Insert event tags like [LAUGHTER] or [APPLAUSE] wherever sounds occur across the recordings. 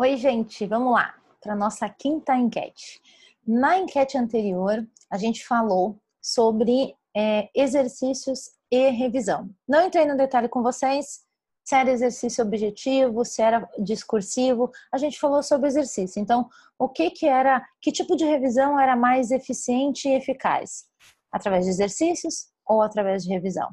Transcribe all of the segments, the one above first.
Oi, gente, vamos lá para nossa quinta enquete. Na enquete anterior, a gente falou sobre é, exercícios e revisão. Não entrei no detalhe com vocês se era exercício objetivo, se era discursivo. A gente falou sobre exercício. Então, o que que era, que tipo de revisão era mais eficiente e eficaz? Através de exercícios ou através de revisão?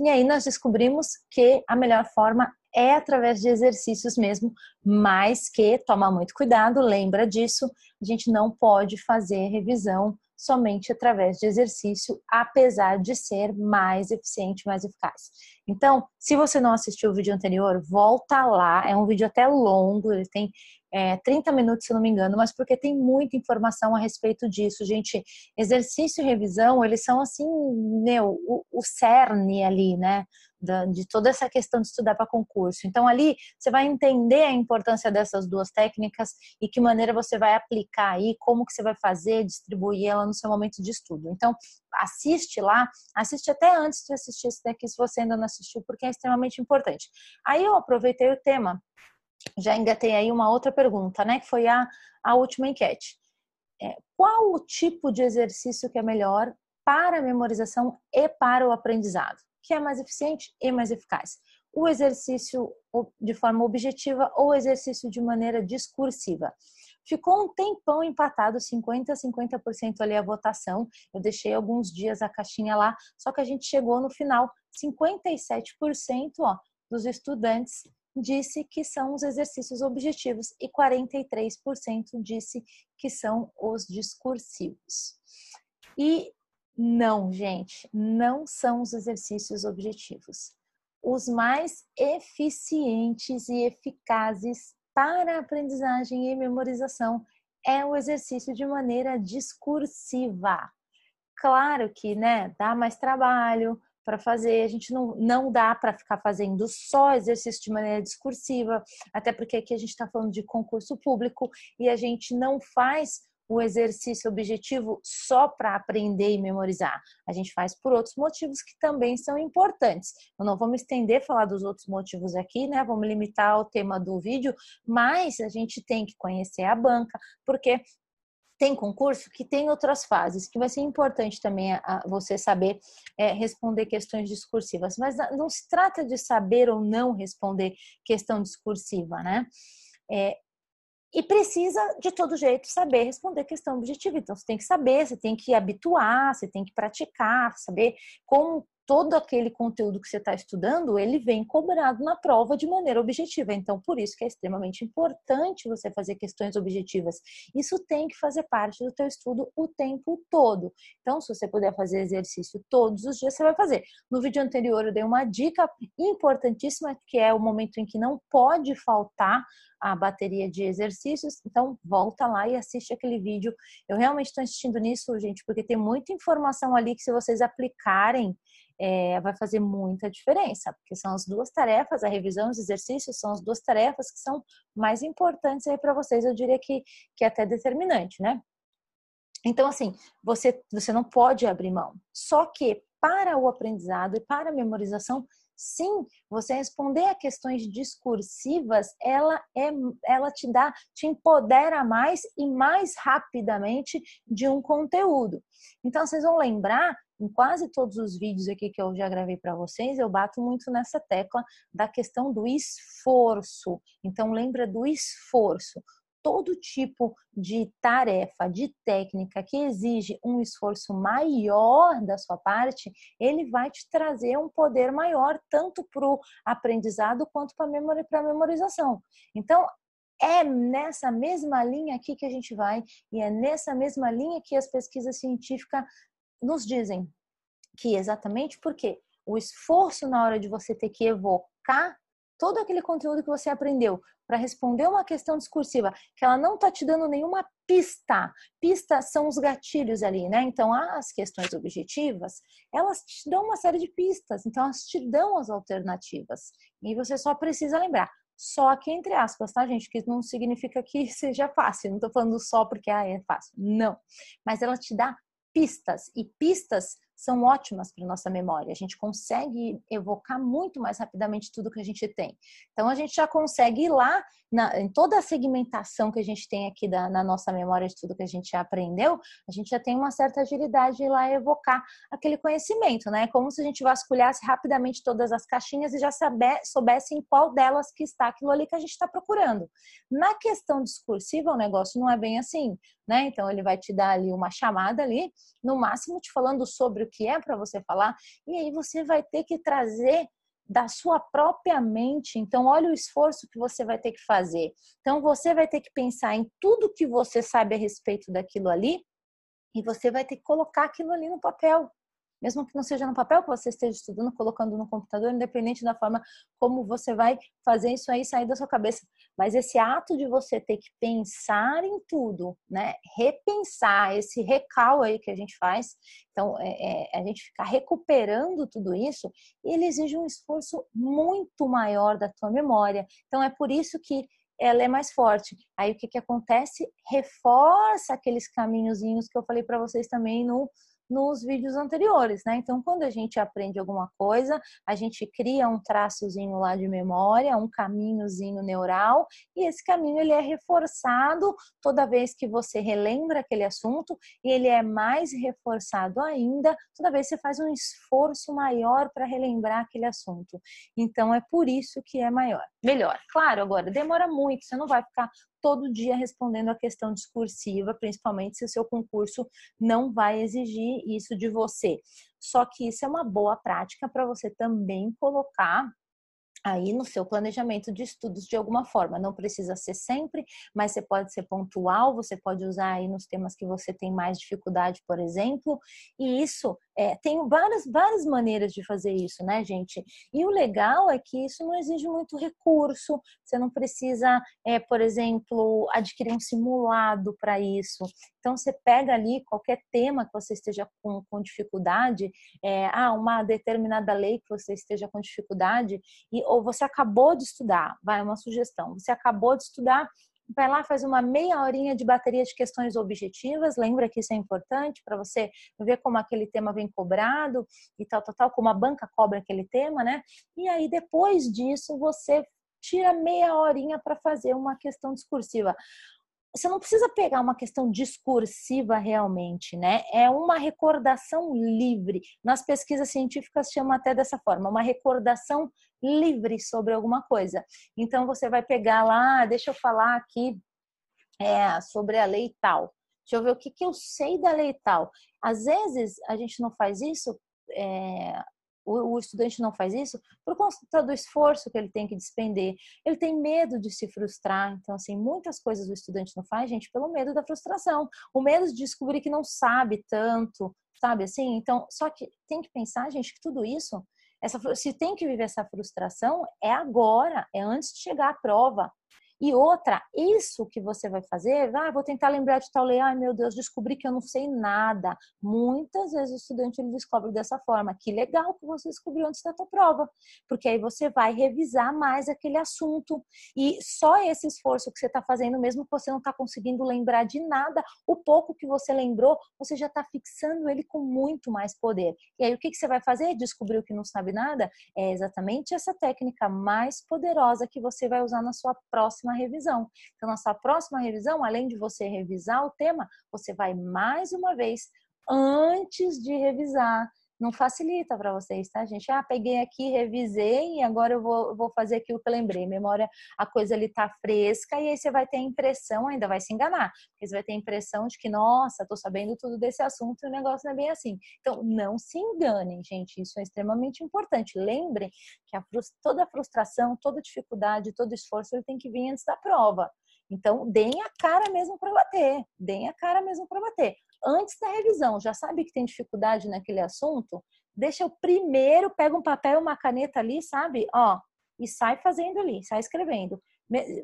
E aí nós descobrimos que a melhor forma é através de exercícios mesmo, mas que toma muito cuidado, lembra disso, a gente não pode fazer revisão somente através de exercício, apesar de ser mais eficiente, mais eficaz. Então, se você não assistiu o vídeo anterior, volta lá. É um vídeo até longo, ele tem é, 30 minutos, se não me engano, mas porque tem muita informação a respeito disso, gente. Exercício e revisão, eles são assim, meu, o, o cerne ali, né? De toda essa questão de estudar para concurso. Então, ali você vai entender a importância dessas duas técnicas e que maneira você vai aplicar aí, como que você vai fazer, distribuir ela no seu momento de estudo. Então, assiste lá, assiste até antes de assistir esse daqui, se você ainda não assistiu, porque é extremamente importante. Aí eu aproveitei o tema, já engatei aí uma outra pergunta, né, que foi a, a última enquete. É, qual o tipo de exercício que é melhor para a memorização e para o aprendizado? Que é mais eficiente e mais eficaz. O exercício de forma objetiva ou o exercício de maneira discursiva. Ficou um tempão empatado, 50% a 50% ali a votação. Eu deixei alguns dias a caixinha lá, só que a gente chegou no final, 57% ó, dos estudantes disse que são os exercícios objetivos e 43% disse que são os discursivos. E não, gente, não são os exercícios objetivos. Os mais eficientes e eficazes para aprendizagem e memorização é o exercício de maneira discursiva. Claro que, né, dá mais trabalho para fazer, a gente não, não dá para ficar fazendo só exercício de maneira discursiva, até porque aqui a gente está falando de concurso público e a gente não faz o exercício objetivo só para aprender e memorizar. A gente faz por outros motivos que também são importantes. Eu não vou me estender falar dos outros motivos aqui, né? Vamos limitar ao tema do vídeo, mas a gente tem que conhecer a banca, porque tem concurso que tem outras fases, que vai ser importante também a, a você saber é, responder questões discursivas. Mas não se trata de saber ou não responder questão discursiva, né? É, e precisa, de todo jeito, saber responder questão objetiva. Então, você tem que saber, você tem que habituar, você tem que praticar, saber como todo aquele conteúdo que você está estudando, ele vem cobrado na prova de maneira objetiva. Então, por isso que é extremamente importante você fazer questões objetivas. Isso tem que fazer parte do teu estudo o tempo todo. Então, se você puder fazer exercício todos os dias, você vai fazer. No vídeo anterior, eu dei uma dica importantíssima, que é o momento em que não pode faltar a bateria de exercícios. Então, volta lá e assiste aquele vídeo. Eu realmente estou insistindo nisso, gente, porque tem muita informação ali que se vocês aplicarem, é, vai fazer muita diferença, porque são as duas tarefas, a revisão e os exercícios são as duas tarefas que são mais importantes aí para vocês, eu diria que, que é até determinante, né? Então, assim, você, você não pode abrir mão. Só que para o aprendizado e para a memorização, sim, você responder a questões discursivas, ela é, ela te dá, te empodera mais e mais rapidamente de um conteúdo. Então, vocês vão lembrar em quase todos os vídeos aqui que eu já gravei para vocês, eu bato muito nessa tecla da questão do esforço. Então, lembra do esforço. Todo tipo de tarefa, de técnica que exige um esforço maior da sua parte, ele vai te trazer um poder maior, tanto para o aprendizado quanto para a memorização. Então, é nessa mesma linha aqui que a gente vai e é nessa mesma linha que as pesquisas científicas nos dizem que exatamente porque o esforço na hora de você ter que evocar todo aquele conteúdo que você aprendeu para responder uma questão discursiva, que ela não está te dando nenhuma pista. Pista são os gatilhos ali, né? Então, as questões objetivas, elas te dão uma série de pistas, então elas te dão as alternativas. E você só precisa lembrar. Só que entre aspas, tá, gente? Que não significa que [LAUGHS] seja fácil. Não estou falando só porque ah, é fácil. Não. Mas ela te dá pistas. E pistas são ótimas para nossa memória. A gente consegue evocar muito mais rapidamente tudo que a gente tem. Então a gente já consegue ir lá na, em toda a segmentação que a gente tem aqui da, na nossa memória de tudo que a gente aprendeu, a gente já tem uma certa agilidade de ir lá evocar aquele conhecimento, né? Como se a gente vasculhasse rapidamente todas as caixinhas e já saber, soubesse em qual delas que está aquilo ali que a gente está procurando. Na questão discursiva, o negócio não é bem assim né? Então ele vai te dar ali uma chamada ali, no máximo te falando sobre que é para você falar, e aí você vai ter que trazer da sua própria mente. Então, olha o esforço que você vai ter que fazer. Então, você vai ter que pensar em tudo que você sabe a respeito daquilo ali e você vai ter que colocar aquilo ali no papel mesmo que não seja no papel que você esteja estudando, colocando no computador, independente da forma como você vai fazer isso aí sair da sua cabeça. Mas esse ato de você ter que pensar em tudo, né? Repensar esse recal aí que a gente faz, então é, é, a gente ficar recuperando tudo isso, ele exige um esforço muito maior da tua memória. Então é por isso que ela é mais forte. Aí o que, que acontece? Reforça aqueles caminhozinhos que eu falei para vocês também no nos vídeos anteriores, né? Então, quando a gente aprende alguma coisa, a gente cria um traçozinho lá de memória, um caminhozinho neural, e esse caminho ele é reforçado toda vez que você relembra aquele assunto, e ele é mais reforçado ainda toda vez que você faz um esforço maior para relembrar aquele assunto. Então, é por isso que é maior. Melhor. Claro, agora demora muito, você não vai ficar todo dia respondendo a questão discursiva, principalmente se o seu concurso não vai exigir isso de você. Só que isso é uma boa prática para você também colocar aí no seu planejamento de estudos de alguma forma. Não precisa ser sempre, mas você pode ser pontual, você pode usar aí nos temas que você tem mais dificuldade, por exemplo. E isso é, tem várias, várias maneiras de fazer isso, né, gente? E o legal é que isso não exige muito recurso, você não precisa, é, por exemplo, adquirir um simulado para isso. Então, você pega ali qualquer tema que você esteja com, com dificuldade, é, ah, uma determinada lei que você esteja com dificuldade, e, ou você acabou de estudar, vai, uma sugestão, você acabou de estudar, vai lá, faz uma meia horinha de bateria de questões objetivas, lembra que isso é importante para você ver como aquele tema vem cobrado e tal, tal, tal, como a banca cobra aquele tema, né? E aí, depois disso, você tira meia horinha para fazer uma questão discursiva você não precisa pegar uma questão discursiva realmente, né? É uma recordação livre. Nas pesquisas científicas chama até dessa forma, uma recordação livre sobre alguma coisa. Então você vai pegar lá, deixa eu falar aqui é, sobre a lei tal. Deixa eu ver o que, que eu sei da lei tal. Às vezes a gente não faz isso é, o, o, estudante não faz isso por conta do esforço que ele tem que despender. Ele tem medo de se frustrar. Então, assim, muitas coisas o estudante não faz, gente, pelo medo da frustração. O medo de descobrir que não sabe tanto, sabe assim? Então, só que tem que pensar, gente, que tudo isso, essa, se tem que viver essa frustração, é agora, é antes de chegar à prova. E outra, isso que você vai fazer, ah, vou tentar lembrar de tal lei, ai meu Deus, descobri que eu não sei nada. Muitas vezes o estudante ele descobre dessa forma. Que legal que você descobriu antes da tua prova, porque aí você vai revisar mais aquele assunto. E só esse esforço que você está fazendo, mesmo que você não está conseguindo lembrar de nada, o pouco que você lembrou, você já está fixando ele com muito mais poder. E aí o que, que você vai fazer? Descobriu que não sabe nada? É exatamente essa técnica mais poderosa que você vai usar na sua próxima próxima revisão. Então, na sua próxima revisão, além de você revisar o tema, você vai mais uma vez, antes de revisar, não facilita para vocês, tá, gente? Ah, peguei aqui, revisei e agora eu vou, vou fazer aquilo que eu lembrei. Memória, a coisa ali tá fresca e aí você vai ter a impressão, ainda vai se enganar, porque você vai ter a impressão de que, nossa, tô sabendo tudo desse assunto e o negócio não é bem assim. Então, não se enganem, gente, isso é extremamente importante. Lembrem que a, toda frustração, toda dificuldade, todo esforço, ele tem que vir antes da prova. Então, deem a cara mesmo para bater, deem a cara mesmo para bater antes da revisão, já sabe que tem dificuldade naquele assunto, deixa eu primeiro, pega um papel uma caneta ali, sabe? Ó, e sai fazendo ali, sai escrevendo.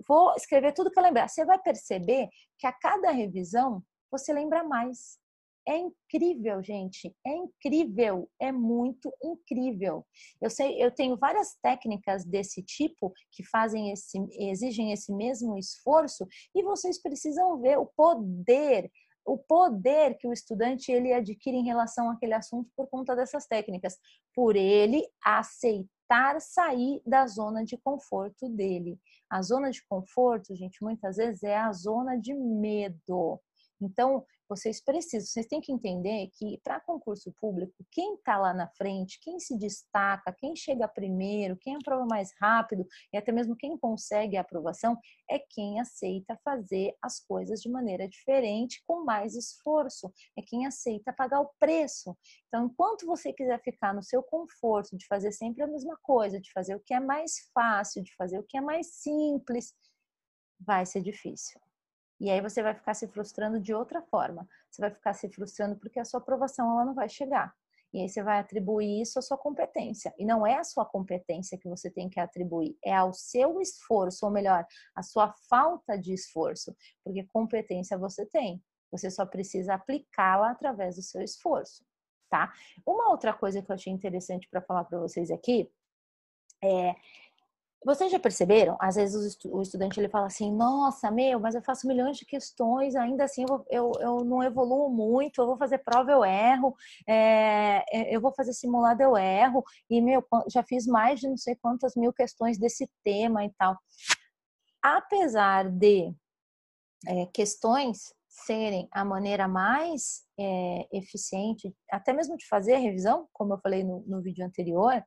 Vou escrever tudo que eu lembrar. Você vai perceber que a cada revisão você lembra mais. É incrível, gente. É incrível. É muito incrível. Eu sei, eu tenho várias técnicas desse tipo que fazem esse, exigem esse mesmo esforço e vocês precisam ver o poder o poder que o estudante ele adquire em relação àquele assunto por conta dessas técnicas, por ele aceitar sair da zona de conforto dele. A zona de conforto, gente, muitas vezes é a zona de medo. Então, vocês precisam, vocês têm que entender que para concurso público, quem está lá na frente, quem se destaca, quem chega primeiro, quem aprova mais rápido e até mesmo quem consegue a aprovação é quem aceita fazer as coisas de maneira diferente, com mais esforço, é quem aceita pagar o preço. Então, enquanto você quiser ficar no seu conforto de fazer sempre a mesma coisa, de fazer o que é mais fácil, de fazer o que é mais simples, vai ser difícil. E aí você vai ficar se frustrando de outra forma. Você vai ficar se frustrando porque a sua aprovação ela não vai chegar. E aí você vai atribuir isso à sua competência. E não é a sua competência que você tem que atribuir, é ao seu esforço, ou melhor, a sua falta de esforço. Porque competência você tem. Você só precisa aplicá-la através do seu esforço, tá? Uma outra coisa que eu achei interessante para falar para vocês aqui é vocês já perceberam? Às vezes o estudante ele fala assim: Nossa, meu, mas eu faço milhões de questões, ainda assim eu, eu, eu não evoluo muito. Eu vou fazer prova, eu erro, é, eu vou fazer simulado, eu erro, e meu, já fiz mais de não sei quantas mil questões desse tema e tal. Apesar de é, questões serem a maneira mais é, eficiente, até mesmo de fazer a revisão, como eu falei no, no vídeo anterior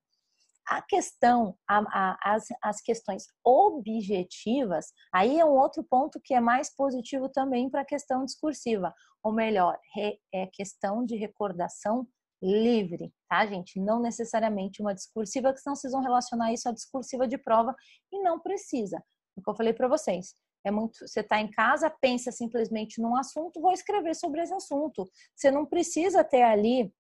a questão, a, a, as, as questões objetivas, aí é um outro ponto que é mais positivo também para a questão discursiva, ou melhor, re, é questão de recordação livre, tá, gente? Não necessariamente uma discursiva, que senão vocês vão relacionar isso à discursiva de prova e não precisa. O que eu falei para vocês. É muito, você está em casa, pensa simplesmente num assunto, vou escrever sobre esse assunto. Você não precisa ter ali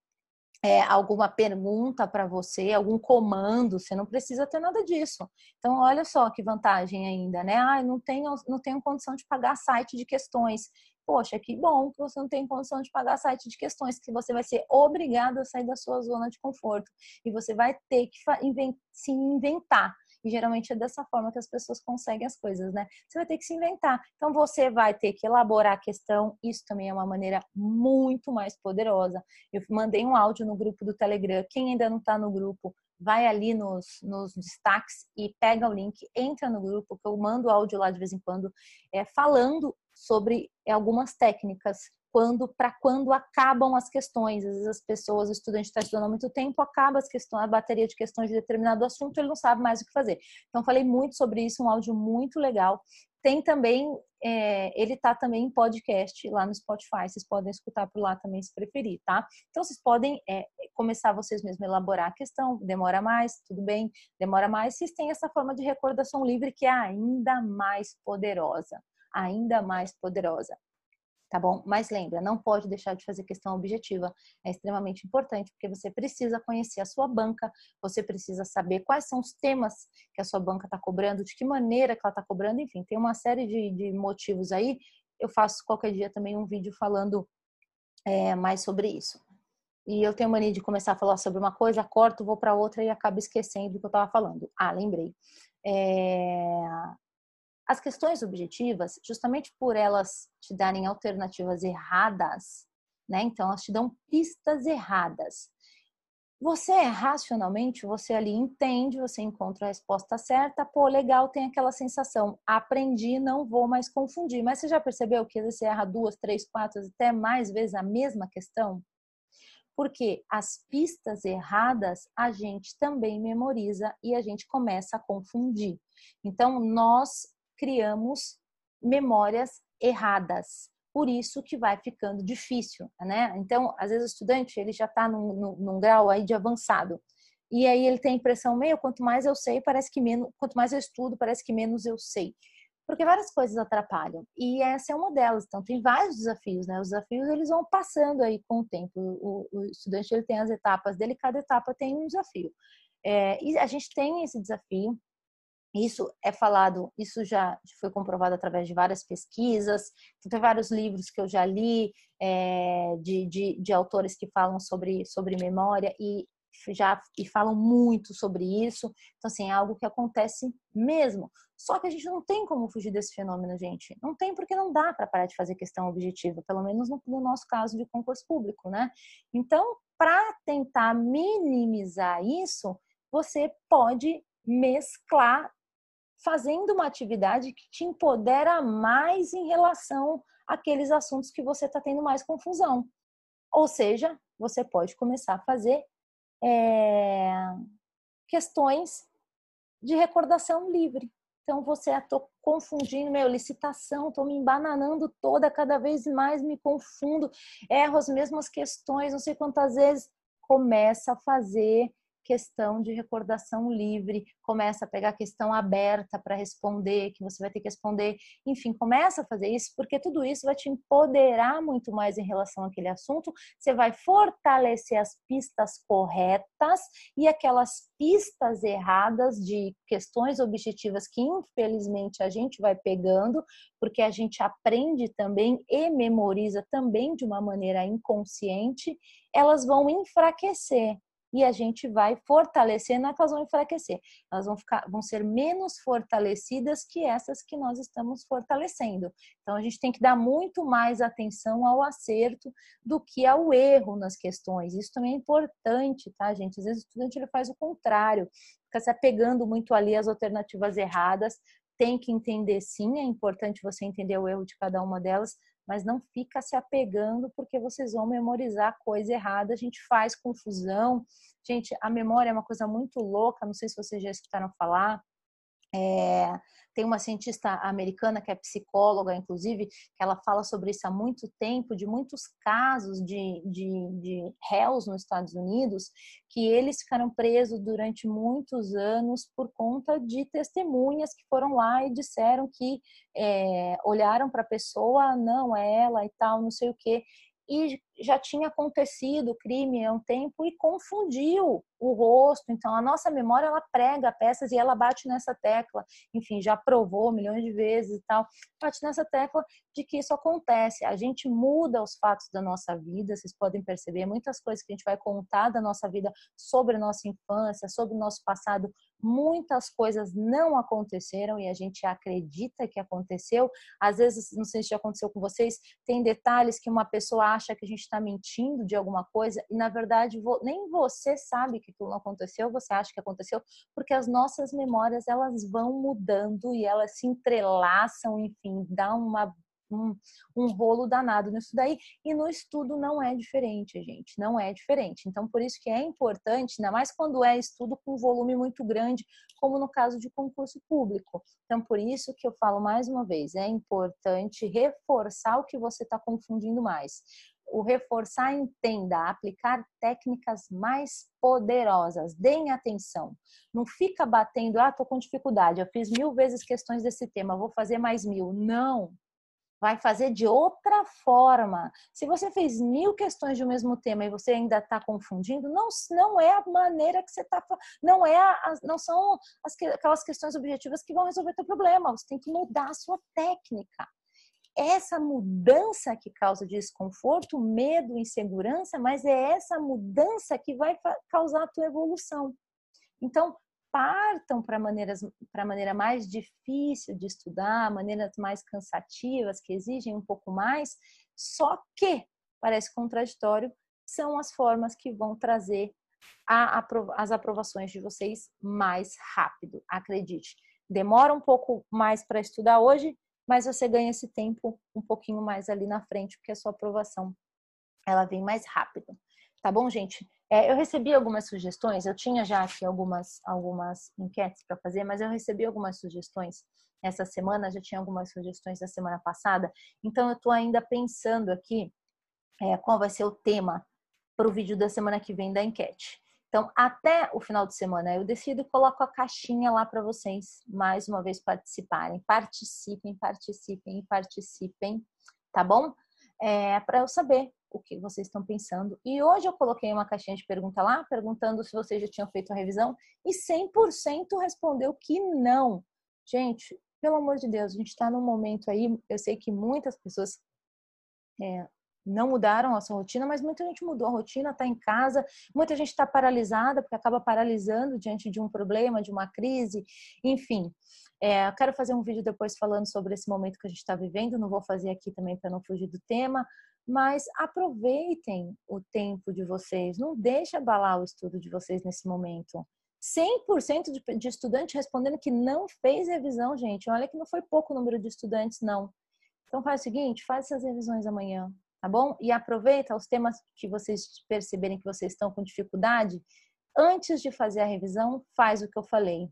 é, alguma pergunta para você, algum comando, você não precisa ter nada disso. Então, olha só que vantagem ainda, né? Ah, não tenho, não tenho condição de pagar site de questões. Poxa, que bom que você não tem condição de pagar site de questões, que você vai ser obrigado a sair da sua zona de conforto e você vai ter que se inventar. E geralmente é dessa forma que as pessoas conseguem as coisas, né? Você vai ter que se inventar. Então você vai ter que elaborar a questão. Isso também é uma maneira muito mais poderosa. Eu mandei um áudio no grupo do Telegram. Quem ainda não está no grupo, vai ali nos, nos destaques e pega o link, entra no grupo, que eu mando áudio lá de vez em quando, é, falando sobre algumas técnicas quando para quando acabam as questões. Às vezes as pessoas, o estudante está estudando há muito tempo, acaba as questões, a bateria de questões de determinado assunto, ele não sabe mais o que fazer. Então falei muito sobre isso, um áudio muito legal. Tem também, é, ele tá também em podcast lá no Spotify, vocês podem escutar por lá também se preferir, tá? Então vocês podem é, começar vocês mesmos a elaborar a questão, demora mais, tudo bem, demora mais, vocês têm essa forma de recordação livre que é ainda mais poderosa, ainda mais poderosa tá bom? Mas lembra, não pode deixar de fazer questão objetiva. É extremamente importante porque você precisa conhecer a sua banca, você precisa saber quais são os temas que a sua banca está cobrando, de que maneira que ela está cobrando, enfim, tem uma série de, de, motivos aí. Eu faço qualquer dia também um vídeo falando é, mais sobre isso. E eu tenho mania de começar a falar sobre uma coisa, corto, vou para outra e acabo esquecendo do que eu estava falando. Ah, lembrei. É, as questões objetivas, justamente por elas te darem alternativas erradas, né? Então elas te dão pistas erradas. Você racionalmente, você ali entende, você encontra a resposta certa, pô, legal, tem aquela sensação, aprendi, não vou mais confundir. Mas você já percebeu que às vezes você erra duas, três, quatro, até mais vezes a mesma questão? Porque as pistas erradas a gente também memoriza e a gente começa a confundir. Então, nós criamos memórias erradas. Por isso que vai ficando difícil, né? Então, às vezes o estudante ele já está num, num, num, grau aí de avançado e aí ele tem a impressão meio quanto mais eu sei parece que menos, quanto mais eu estudo parece que menos eu sei, porque várias coisas atrapalham e essa é uma delas. Então tem vários desafios, né? Os desafios eles vão passando aí com o tempo. O, o estudante ele tem as etapas dele, cada etapa tem um desafio. É, e a gente tem esse desafio isso é falado, isso já foi comprovado através de várias pesquisas, tem vários livros que eu já li é, de, de, de, autores que falam sobre, sobre memória, e já e falam muito sobre isso. Então, assim, é algo que acontece mesmo. Só que a gente não tem como fugir desse fenômeno, gente. Não tem porque não dá para parar de fazer questão objetiva, pelo menos no, no nosso caso de concurso público, né? Então, para tentar minimizar isso, você pode mesclar fazendo uma atividade que te empodera mais em relação àqueles assuntos que você está tendo mais confusão. Ou seja, você pode começar a fazer é, questões de recordação livre. Então, você, estou confundindo, meu, licitação, estou me embananando toda, cada vez mais me confundo, erro as mesmas questões, não sei quantas vezes. Começa a fazer questão de recordação livre, começa a pegar questão aberta para responder, que você vai ter que responder, enfim, começa a fazer isso, porque tudo isso vai te empoderar muito mais em relação àquele assunto, você vai fortalecer as pistas corretas e aquelas pistas erradas de questões objetivas que infelizmente a gente vai pegando, porque a gente aprende também e memoriza também de uma maneira inconsciente, elas vão enfraquecer e a gente vai fortalecer, não é que elas vão enfraquecer, elas vão, ficar, vão ser menos fortalecidas que essas que nós estamos fortalecendo. Então a gente tem que dar muito mais atenção ao acerto do que ao erro nas questões. Isso também é importante, tá, gente? Às vezes o estudante ele faz o contrário, fica se apegando muito ali às alternativas erradas. Tem que entender sim, é importante você entender o erro de cada uma delas, mas não fica se apegando porque vocês vão memorizar coisa errada, a gente faz confusão. Gente, a memória é uma coisa muito louca, não sei se vocês já escutaram falar. É, tem uma cientista americana que é psicóloga, inclusive, que ela fala sobre isso há muito tempo, de muitos casos de, de, de réus nos Estados Unidos, que eles ficaram presos durante muitos anos por conta de testemunhas que foram lá e disseram que é, olharam para a pessoa, não é ela e tal, não sei o quê e já tinha acontecido o crime há um tempo e confundiu o rosto. Então, a nossa memória, ela prega peças e ela bate nessa tecla. Enfim, já provou milhões de vezes e tal. Bate nessa tecla de que isso acontece. A gente muda os fatos da nossa vida, vocês podem perceber. Muitas coisas que a gente vai contar da nossa vida sobre a nossa infância, sobre o nosso passado, muitas coisas não aconteceram e a gente acredita que aconteceu. Às vezes, não sei se já aconteceu com vocês, tem detalhes que uma pessoa acha que a gente está mentindo de alguma coisa e na verdade nem você sabe que aquilo não aconteceu, você acha que aconteceu, porque as nossas memórias elas vão mudando e elas se entrelaçam, enfim, dá uma um, um rolo danado nisso daí. E no estudo não é diferente, gente. Não é diferente. Então, por isso que é importante, ainda mais quando é estudo com volume muito grande, como no caso de concurso público. Então, por isso que eu falo mais uma vez, é importante reforçar o que você está confundindo mais o reforçar entenda, aplicar técnicas mais poderosas. Deem atenção. Não fica batendo, ah, tô com dificuldade, eu fiz mil vezes questões desse tema, vou fazer mais mil. Não vai fazer de outra forma. Se você fez mil questões de um mesmo tema e você ainda está confundindo, não, não é a maneira que você está, não é, não são as, aquelas questões objetivas que vão resolver teu problema. Você tem que mudar a sua técnica. Essa mudança que causa desconforto, medo, insegurança, mas é essa mudança que vai causar a tua evolução. Então, partam para maneiras para maneira mais difícil de estudar, maneiras mais cansativas que exigem um pouco mais, só que parece contraditório são as formas que vão trazer a, as aprovações de vocês mais rápido. Acredite, demora um pouco mais para estudar hoje, mas você ganha esse tempo um pouquinho mais ali na frente, porque a sua aprovação ela vem mais rápido. Tá bom, gente? É, eu recebi algumas sugestões, eu tinha já aqui algumas, algumas enquetes para fazer, mas eu recebi algumas sugestões essa semana, já tinha algumas sugestões da semana passada, então eu estou ainda pensando aqui é, qual vai ser o tema para o vídeo da semana que vem da enquete. Então, até o final de semana eu decido e coloco a caixinha lá para vocês mais uma vez participarem. Participem, participem, participem, tá bom? É, para eu saber o que vocês estão pensando. E hoje eu coloquei uma caixinha de pergunta lá, perguntando se vocês já tinham feito a revisão, e 100% respondeu que não. Gente, pelo amor de Deus, a gente está num momento aí, eu sei que muitas pessoas é, não mudaram a sua rotina, mas muita gente mudou a rotina, está em casa, muita gente está paralisada, porque acaba paralisando diante de um problema, de uma crise, enfim. É, eu quero fazer um vídeo depois falando sobre esse momento que a gente está vivendo, não vou fazer aqui também para não fugir do tema, mas aproveitem o tempo de vocês, não deixe abalar o estudo de vocês nesse momento. 100% de, de respondendo que não fez revisão, gente. Olha que não foi pouco o número de estudantes, não. Então faz o seguinte, faz essas revisões amanhã, tá bom? E aproveita os temas que vocês perceberem que vocês estão com dificuldade, antes de fazer a revisão, faz o que eu falei.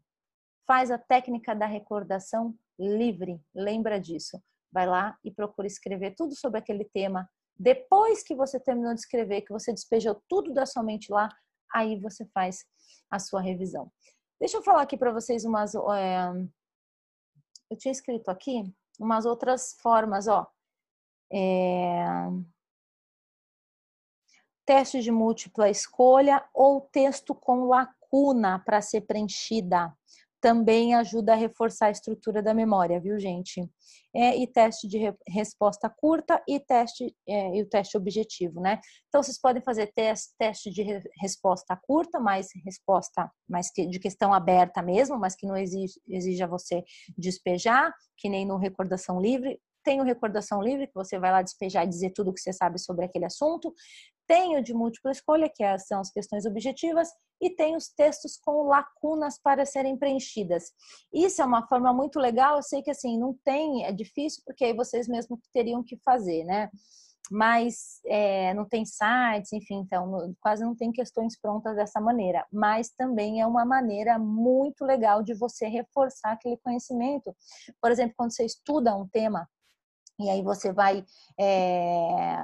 Faz a técnica da recordação livre, lembra disso. Vai lá e procura escrever tudo sobre aquele tema. Depois que você terminou de escrever, que você despejou tudo da sua mente lá, aí você faz a sua revisão. Deixa eu falar aqui para vocês umas. É, eu tinha escrito aqui umas outras formas, ó. É, teste de múltipla escolha ou texto com lacuna para ser preenchida também ajuda a reforçar a estrutura da memória, viu, gente? É, e teste de re resposta curta e teste é, e o teste objetivo, né? Então vocês podem fazer teste, teste de re resposta curta, mais resposta mais que, de questão aberta mesmo, mas que não exija você despejar, que nem no recordação livre. Tem o recordação livre, que você vai lá despejar e dizer tudo o que você sabe sobre aquele assunto. Tem o de múltipla escolha, que é, são as questões objetivas, e tem os textos com lacunas para serem preenchidas. Isso é uma forma muito legal, eu sei que assim, não tem, é difícil, porque aí vocês mesmos teriam que fazer, né? Mas é, não tem sites, enfim, então quase não tem questões prontas dessa maneira. Mas também é uma maneira muito legal de você reforçar aquele conhecimento. Por exemplo, quando você estuda um tema, e aí você vai é,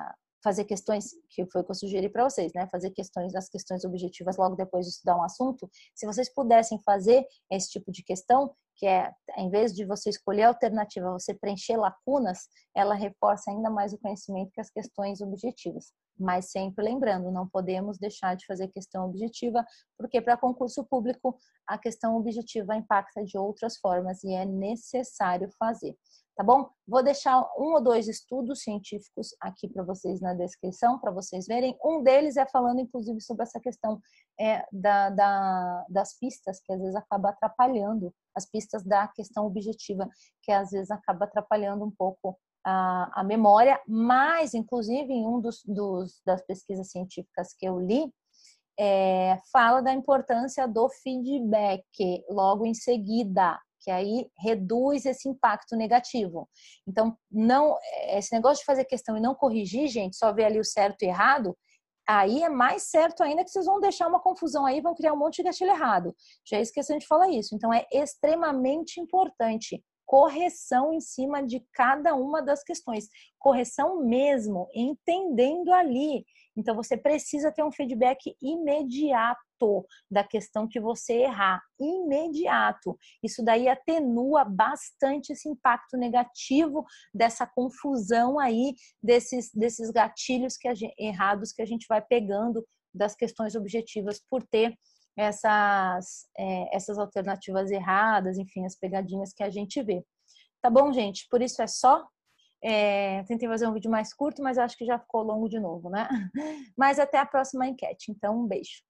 fazer questões, que foi o que eu sugeri para vocês, né? Fazer questões, as questões objetivas logo depois de estudar um assunto. Se vocês pudessem fazer esse tipo de questão, que é, em vez de você escolher a alternativa, você preencher lacunas, ela reforça ainda mais o conhecimento que as questões objetivas. Mas sempre lembrando, não podemos deixar de fazer questão objetiva, porque para concurso público a questão objetiva impacta de outras formas e é necessário fazer tá bom? Vou deixar um ou dois estudos científicos aqui para vocês na descrição, para vocês verem. Um deles é falando, inclusive, sobre essa questão é, da, da, das pistas, que às vezes acaba atrapalhando, as pistas da questão objetiva, que às vezes acaba atrapalhando um pouco a, a memória, mas, inclusive, em um dos, dos, das pesquisas científicas que eu li, é, fala da importância do feedback logo em seguida, que aí reduz esse impacto negativo. Então, não esse negócio de fazer questão e não corrigir, gente, só ver ali o certo e errado, aí é mais certo ainda que vocês vão deixar uma confusão aí, vão criar um monte de gatilho errado. Já esqueci de falar isso. Então, é extremamente importante correção em cima de cada uma das questões. Correção mesmo, entendendo ali. Então, você precisa ter um feedback imediato da questão que você errar. Imediato. Isso daí atenua bastante esse impacto negativo dessa confusão aí, desses, desses gatilhos que gente, errados que a gente vai pegando das questões objetivas por ter essas, é, essas alternativas erradas, enfim, as pegadinhas que a gente vê. Tá bom, gente? Por isso é só. É, tentei fazer um vídeo mais curto, mas acho que já ficou longo de novo, né? [LAUGHS] Mas até a próxima enquete. Então, um beijo.